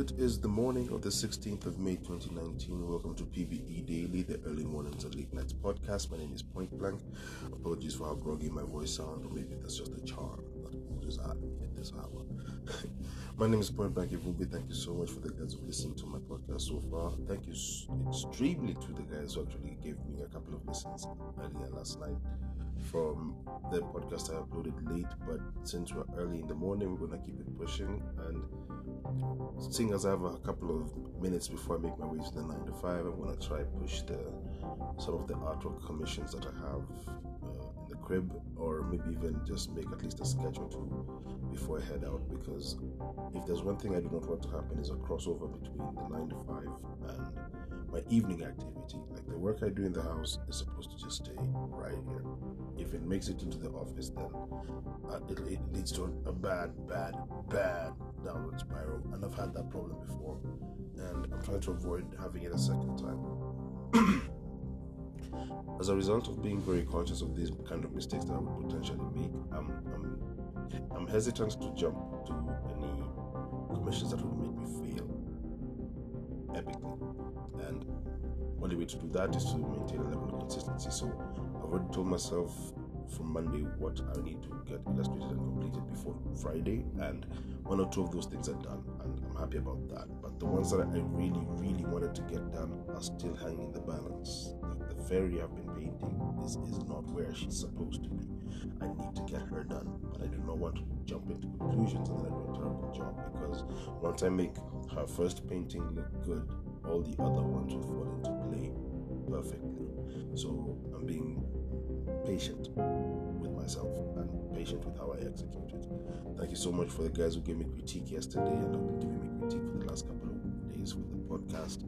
It is the morning of the 16th of May 2019. Welcome to PBE Daily, the early mornings and late nights podcast. My name is Point Blank. Apologies for how groggy my voice sounds, or maybe that's just a charm that just at this hour. my name is Point Blank Ivumbi. Thank you so much for the guys who listened to my podcast so far. Thank you extremely to the guys who actually gave me a couple of listens earlier last night from the podcast I uploaded late, but since we're early in the morning, we're gonna keep it pushing. And seeing as I have a couple of minutes before I make my way to the nine to five, I'm gonna try push the some of the artwork commissions that I have uh, in the crib, or maybe even just make at least a sketch or two before I head out. Because if there's one thing I do not want to happen is a crossover between the nine to five and my evening activity. Like the work I do in the house is supposed to just stay right here if it makes it into the office, then uh, it, it, leads to a bad, bad, bad downward spiral. And I've had that problem before, and I'm trying to avoid having it a second time. As a result of being very conscious of these kind of mistakes that I would potentially make, I'm, I'm, I'm hesitant to jump to any commissions that would make me fail epically. And only way to do that is to maintain a level of consistency. So I've already told myself from Monday what I need to get illustrated and completed before Friday, and one or two of those things are done, and I'm happy about that. But the ones that I really, really wanted to get done are still hanging in the balance. Fairy I've been painting is, is not where she's supposed to be. I need to get her done, but I do not want to jump into conclusions and then I do a terrible job because once I make her first painting look good, all the other ones will fall into play perfectly. So I'm being patient with myself and patient with how I execute it. Thank you so much for the guys who gave me critique yesterday and have been giving me critique for the last couple of days for the podcast.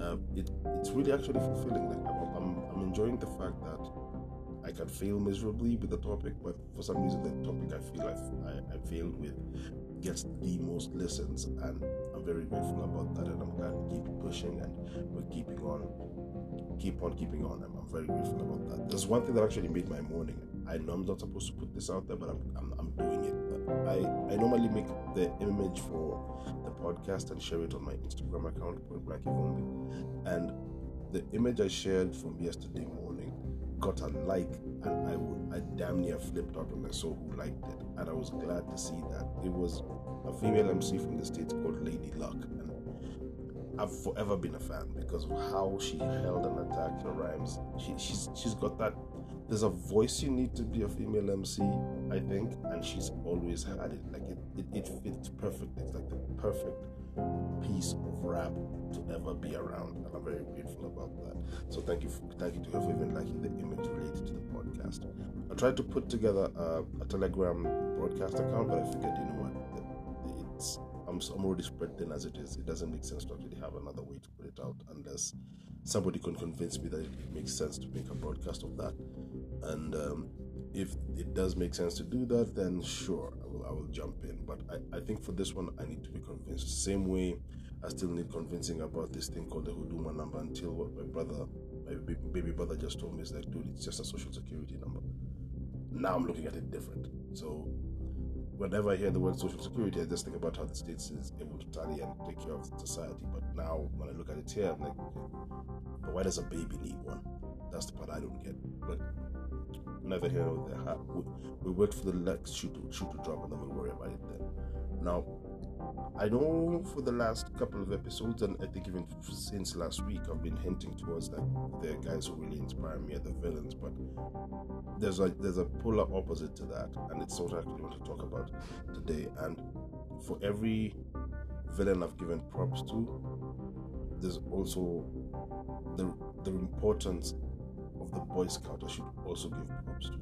Uh, it, it's really actually fulfilling. Like I'm, Enjoying the fact that I can fail miserably with the topic, but for some reason the topic I feel I, I, I failed with gets the most listens, and I'm very grateful about that. And I'm glad we keep pushing and we're keeping on keep on keeping on. I'm, I'm, very grateful about that. There's one thing that actually made my morning. I know I'm not supposed to put this out there, but I'm, I'm, I'm doing it. I, I normally make the image for the podcast and share it on my Instagram account, Point Blank And the image I shared from yesterday morning got a like, and I would I damn near flipped out when I saw who liked it, and I was glad to see that it was a female MC from the states called Lady Luck, and I've forever been a fan because of how she held and attacked her rhymes. She, she's she's got that. There's a voice you need to be a female MC, I think, and she's always had it. Like it, it, it fits perfect. It's like the perfect piece of rap to ever be around, and I'm very grateful about that. So thank you, for, thank you to her for even liking the image related to the podcast. I tried to put together a, a Telegram broadcast account, but I figured, you know what, it's I'm, I'm already spread thin as it is. It doesn't make sense to actually have another way to put it out unless somebody can convince me that it makes sense to make a broadcast of that. And um, if it does make sense to do that, then sure, I will, I will jump in. But I, I think for this one, I need to be convinced. Same way, I still need convincing about this thing called the Huduma number until what my brother, my baby brother just told me is like, dude, it's just a social security number. Now I'm looking at it different. So whenever I hear the word social security, I just think about how the state is able to tally and take care of society. But now, when I look at it here, I'm like, why does a baby need one? That's the part I don't get. But never here nor there. We, we wait for the next shoe to, shoe to drop and then we'll worry about it then. Now, I know for the last couple of episodes, and I think even since last week, I've been hinting towards like the guys who really inspire me are the villains, but there's a there's a polar opposite to that, and it's what I actually want to talk about today. And for every villain I've given props to, there's also the the importance of the Boy Scout I should also give props to,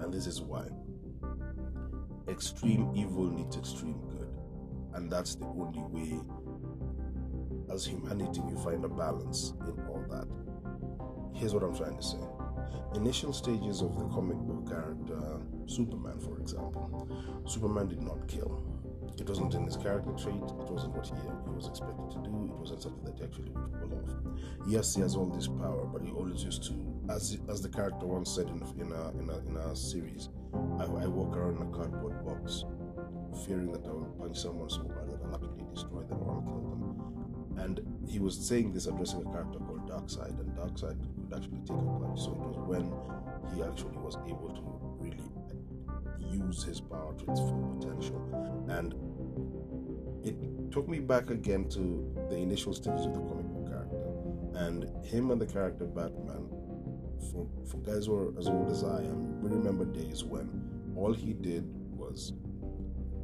and this is why. Extreme evil needs extreme good and that's the only way as humanity we find a balance in all that. Here's what I'm trying to say. Initial stages of the comic book character Superman, for example, Superman did not kill. It wasn't in his character trait, it wasn't what he, he was expected to do, it wasn't something that he actually would pull off. Yes, he has all this power, but he always used to, as as the character once said in, in, a, in, a, in a series, I, I walk around in a cardboard box fearing that I will punch someone so hard that I'll actually destroy them or kill them. And he was saying this addressing a character called Darkseid, and Darkseid could actually take a punch. So it was when he actually was able to really use his power to its full potential. And it took me back again to the initial stages of the comic book character. And him and the character Batman, for, for guys who are as old as I am, we remember days when all he did was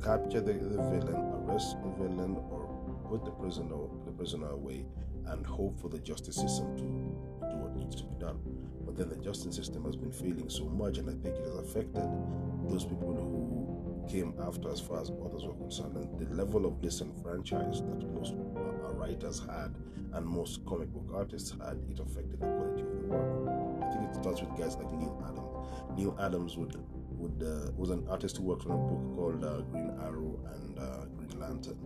capture the, the villain, arrest the villain, or put the prisoner the prisoner away, and hope for the justice system to do what needs to be done. But then the justice system has been failing so much, and I think it has affected those people who came after as far as others were concerned. And the level of disenfranchised that most uh, writers had and most comic book artists had, it affected the quality of the work. I think it starts with guys like Neal Adams. Neal Adams would would uh, was an artist who worked on a book called uh, Green Arrow and uh, Green Lantern,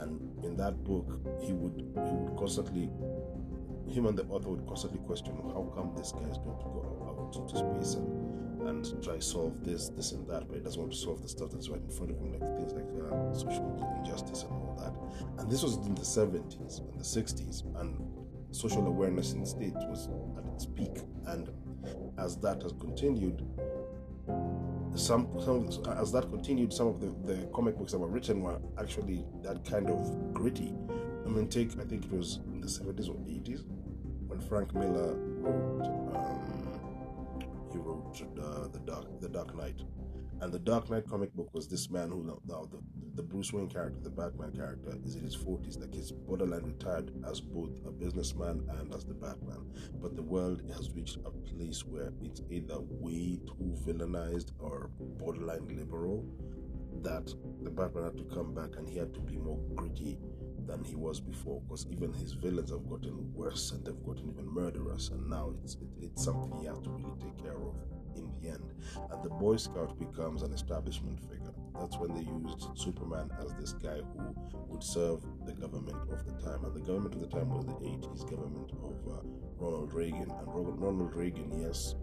and in that book he would he would constantly him and the author would constantly question how come this guy is going to go out to space and, and try solve this this and that, but he doesn't want to solve the stuff that's right in front of him, like things like uh, social injustice and all that. And this was in the 70s and the 60s, and social awareness in the state was at its peak. And as that has continued, some, some as that continued, some of the, the comic books that were written were actually that kind of gritty. I mean, take I think it was in the 70s or 80s when Frank Miller wrote um, wrote uh, the Dark the Dark Knight, and the Dark Knight comic book was this man who now the, the Bruce Wayne character, the Batman character, is in his 40s, like he's borderline retired as both a businessman and as the Batman. But the world has reached a place where it's either way too villainized or borderline liberal that the Batman had to come back and he had to be more gritty than he was before. Because even his villains have gotten worse and they've gotten even murderous. And now it's it, it's something he has to really take care of in the end and the boy scout becomes an establishment figure. That's when they used superman as this guy who would serve the government of the time and the government of the time was the 80s government of uh, ronald reagan. And ronald reagan yes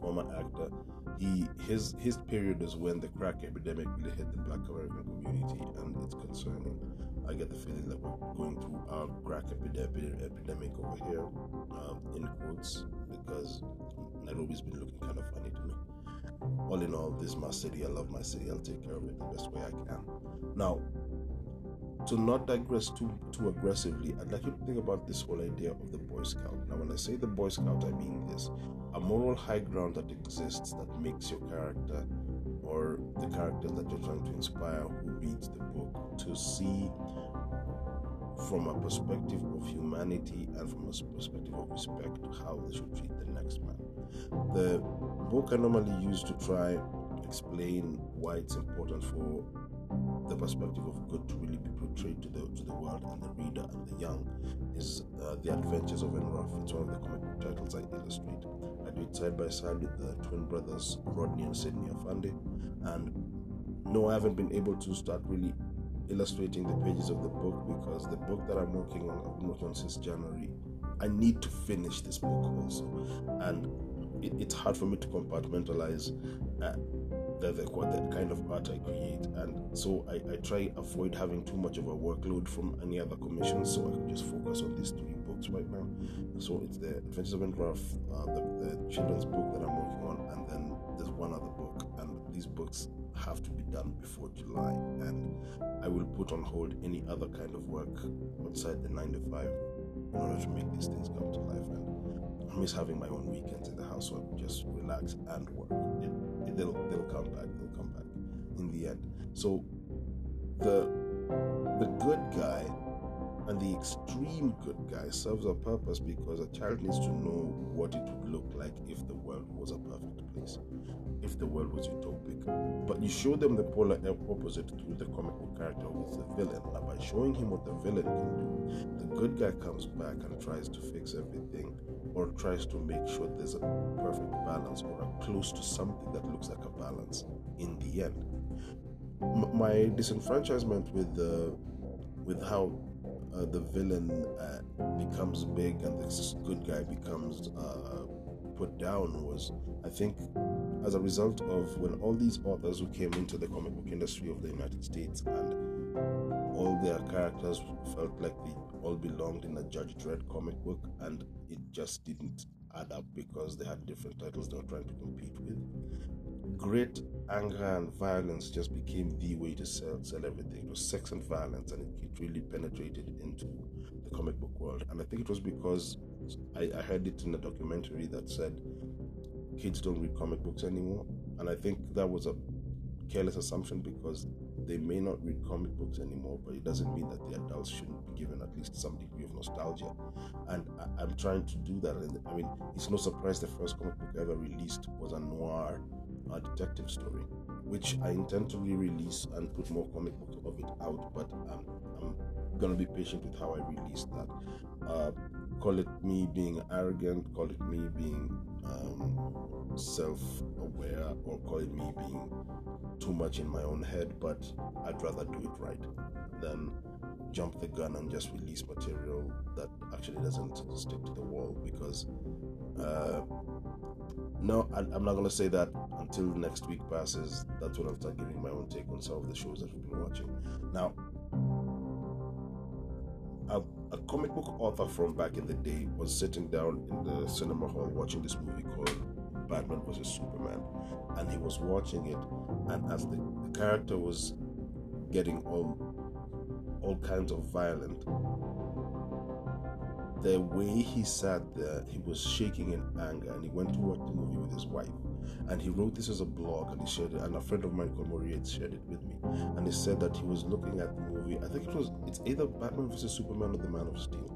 former actor he his his period is when the crack epidemic really hit the black american community and it's concerning I get the feeling that we're going through a crack epidemic over here, um, in quotes, because Nairobi's been looking kind of funny to me. All in all, this is my city. I love my city. I'll take care of it the best way I can. Now, to not digress too too aggressively, I'd like you to think about this whole idea of the Boy Scout. Now, when I say the Boy Scout, I mean this: a moral high ground that exists that makes your character or the character that you're trying to inspire reads the book to see from a perspective of humanity and from a perspective of respect how they should treat the next man. The book I normally use to try explain why it's important for the perspective of good to really be portrayed to the to the world and the reader and the young is uh, the Adventures of Enruff. It's one of the comic book titles I illustrate. I do it side by side with the twin brothers Rodney and Sydney Afande, and no, I haven't been able to start really illustrating the pages of the book because the book that I'm working on, I've been working on since January. I need to finish this book also, and it, it's hard for me to compartmentalize uh, the, the, the kind of art I create, and so I, I try avoid having too much of a workload from any other commissions, so I can just focus on these three books right now. So it's the Adventures of uh, the, the children's book that I'm working on, and then there's one other book, and these books have to be done before July, and I will put on hold any other kind of work outside the nine to five in order to make these things come to life. And I miss having my own weekends in the house so I just relax and work. It, it, they'll they'll come back. They'll come back in the end. So the the good guy and the extreme good guy serves a purpose because a child needs to know what it would look like if the world was a perfect place, if the world was utopic. But you show them the polar opposite through the comic book character with the villain. Now, by showing him what the villain can do, the good guy comes back and tries to fix everything or tries to make sure there's a perfect balance or a close to something that looks like a balance in the end. M- my disenfranchisement with the with how uh, the villain uh, becomes big and the good guy becomes uh, put down was, I think, as a result of when all these authors who came into the comic book industry of the United States and all their characters felt like they all belonged in a Judge Dredd comic book, and it just didn't add up because they had different titles they were trying to compete with. Great anger and violence just became the way to sell, sell everything. It was sex and violence, and it, it really penetrated into the comic book world. And I think it was because I, I heard it in a documentary that said kids don't read comic books anymore. And I think that was a careless assumption because they may not read comic books anymore, but it doesn't mean that the adults shouldn't be given at least some degree of nostalgia. And I, am trying to do that. I mean, it's no surprise the first comic book ever released was a noir a detective story, which I intend to re-release and put more comic books of it out. But I'm, I'm gonna be patient with how I release that. Uh, call it me being arrogant, call it me being um, self-aware, or call it me being too much in my own head. But I'd rather do it right than jump the gun and just release material that actually doesn't stick to the wall because uh, no, I, am not going to say that until next week passes. That's when I'll start giving my own take on some of the shows that we've been watching. Now, a, a comic book author from back in the day was sitting down in the cinema hall watching this movie called Batman vs Superman, and he was watching it, and as the, the character was getting all all kinds of violent the way he sat there, he was shaking in anger, and he went to watch the movie with his wife. And he wrote this as a blog, and he shared it. And a friend of mine called Moriet shared it with me, and he said that he was looking at the movie. I think it was it's either Batman vs Superman or The Man of Steel,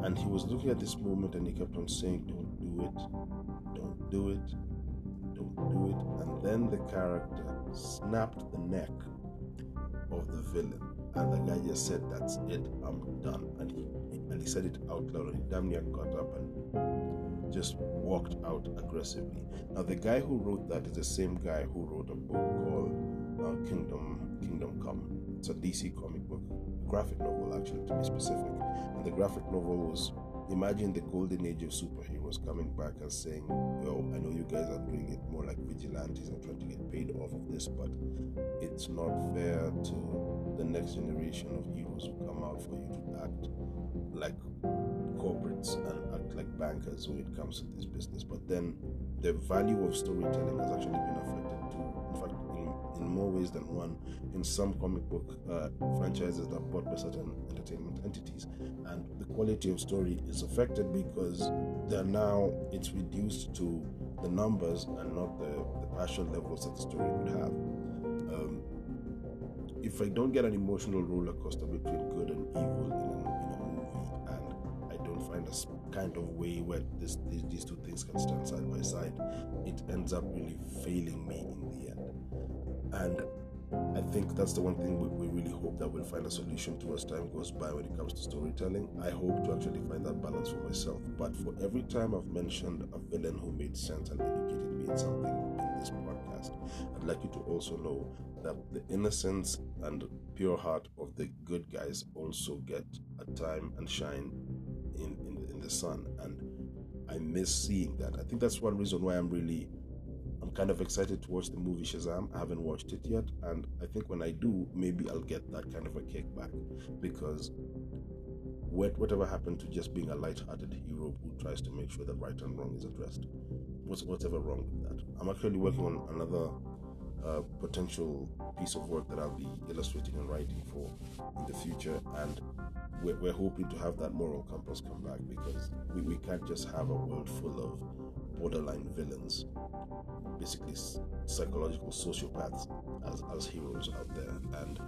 and he was looking at this moment, and he kept on saying, "Don't do it, don't do it, don't do it." And then the character snapped the neck of the villain, and the guy just said, "That's it, I'm done," and he and he said it out loud and near got up and just walked out aggressively. Now the guy who wrote that is the same guy who wrote a book called uh, Kingdom Kingdom Come. It's a DC comic book, graphic novel actually to be specific. And the graphic novel was imagine the golden age of superheroes coming back and saying, Well, I know you guys are doing it more like vigilantes and trying to get paid off of this, but it's not fair to the next generation of heroes who come out for you to act like corporates and act like bankers when it comes to this business. But then the value of storytelling has actually been affected too. In fact, in, in more ways than one, in some comic book uh, franchises that are bought by certain entertainment entities, and the quality of story is affected because they're now it's reduced to the numbers and not the, the passion levels that the story would have. Um, if I don't get an emotional roller coaster between good and evil in, find a kind of way where this, these, these two things can stand side by side, it ends up really failing me in the end. And I think that's the one thing we, we, really hope that we'll find a solution to as time goes by when it comes to storytelling. I hope to actually find that balance for myself. But for every time I've mentioned a villain who made sense and educated me in something in this podcast, I'd like you to also know that the innocence and pure heart of the good guys also get a time and shine in, in, in the sun. And I miss seeing that. I think that's one reason why I'm really I'm kind of excited to watch the movie Shazam. I haven't watched it yet, and I think when I do, maybe I'll get that kind of a kickback because what whatever happened to just being a light-hearted hero who tries to make sure that right and wrong is addressed? What's whatever wrong with that? I'm actually working on another uh, potential piece of work that I'll be illustrating and writing for in the future, and we're, we're hoping to have that moral compass come back because we, we can't just have a world full of borderline villains, basically psychological sociopaths as, as heroes out there. And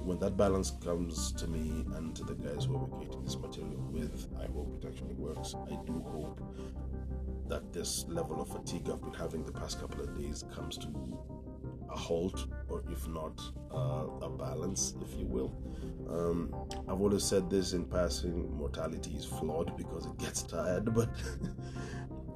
when that balance comes to me and to the guys who are creating this material with, I hope it actually works. I do hope that this level of fatigue I've been having the past couple of days comes to a halt, or if not uh, a balance, if you will. Um, I've always said this in passing: mortality is flawed because it gets tired.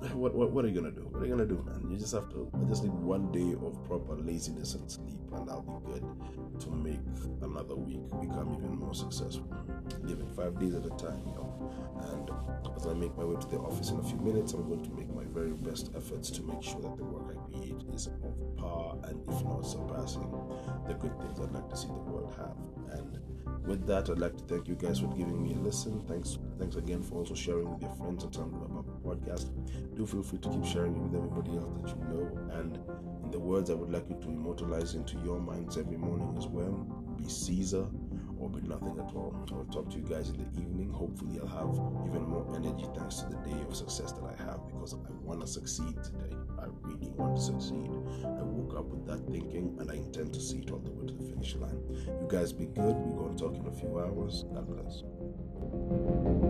But what, what, what are you gonna do? What are you gonna do, man? You just have to. I just need one day of proper laziness and sleep, and I'll be good to make another week become even more successful. Living five days at a time, you know. And as I make my way to the office in a few minutes, I'm going to make my very best efforts to make sure that the work I create is of par and if not surpassing the good things I'd like to see the world have. And with that, I'd like to thank you guys for giving me a listen. Thanks, thanks again for also sharing with your friends and telling about the podcast. Do feel free to keep sharing it with everybody else that you know. And in the words I would like you to immortalize into your minds every morning as well, be Caesar or be nothing at all. I'll talk to you guys in the evening. Hopefully, I'll have even more energy thanks to the day of success that I have because I want to succeed today. I really want to succeed. I woke up with that thinking and I intend to see it all the way to the finish line. You guys be good. We're going to talk in a few hours. God bless.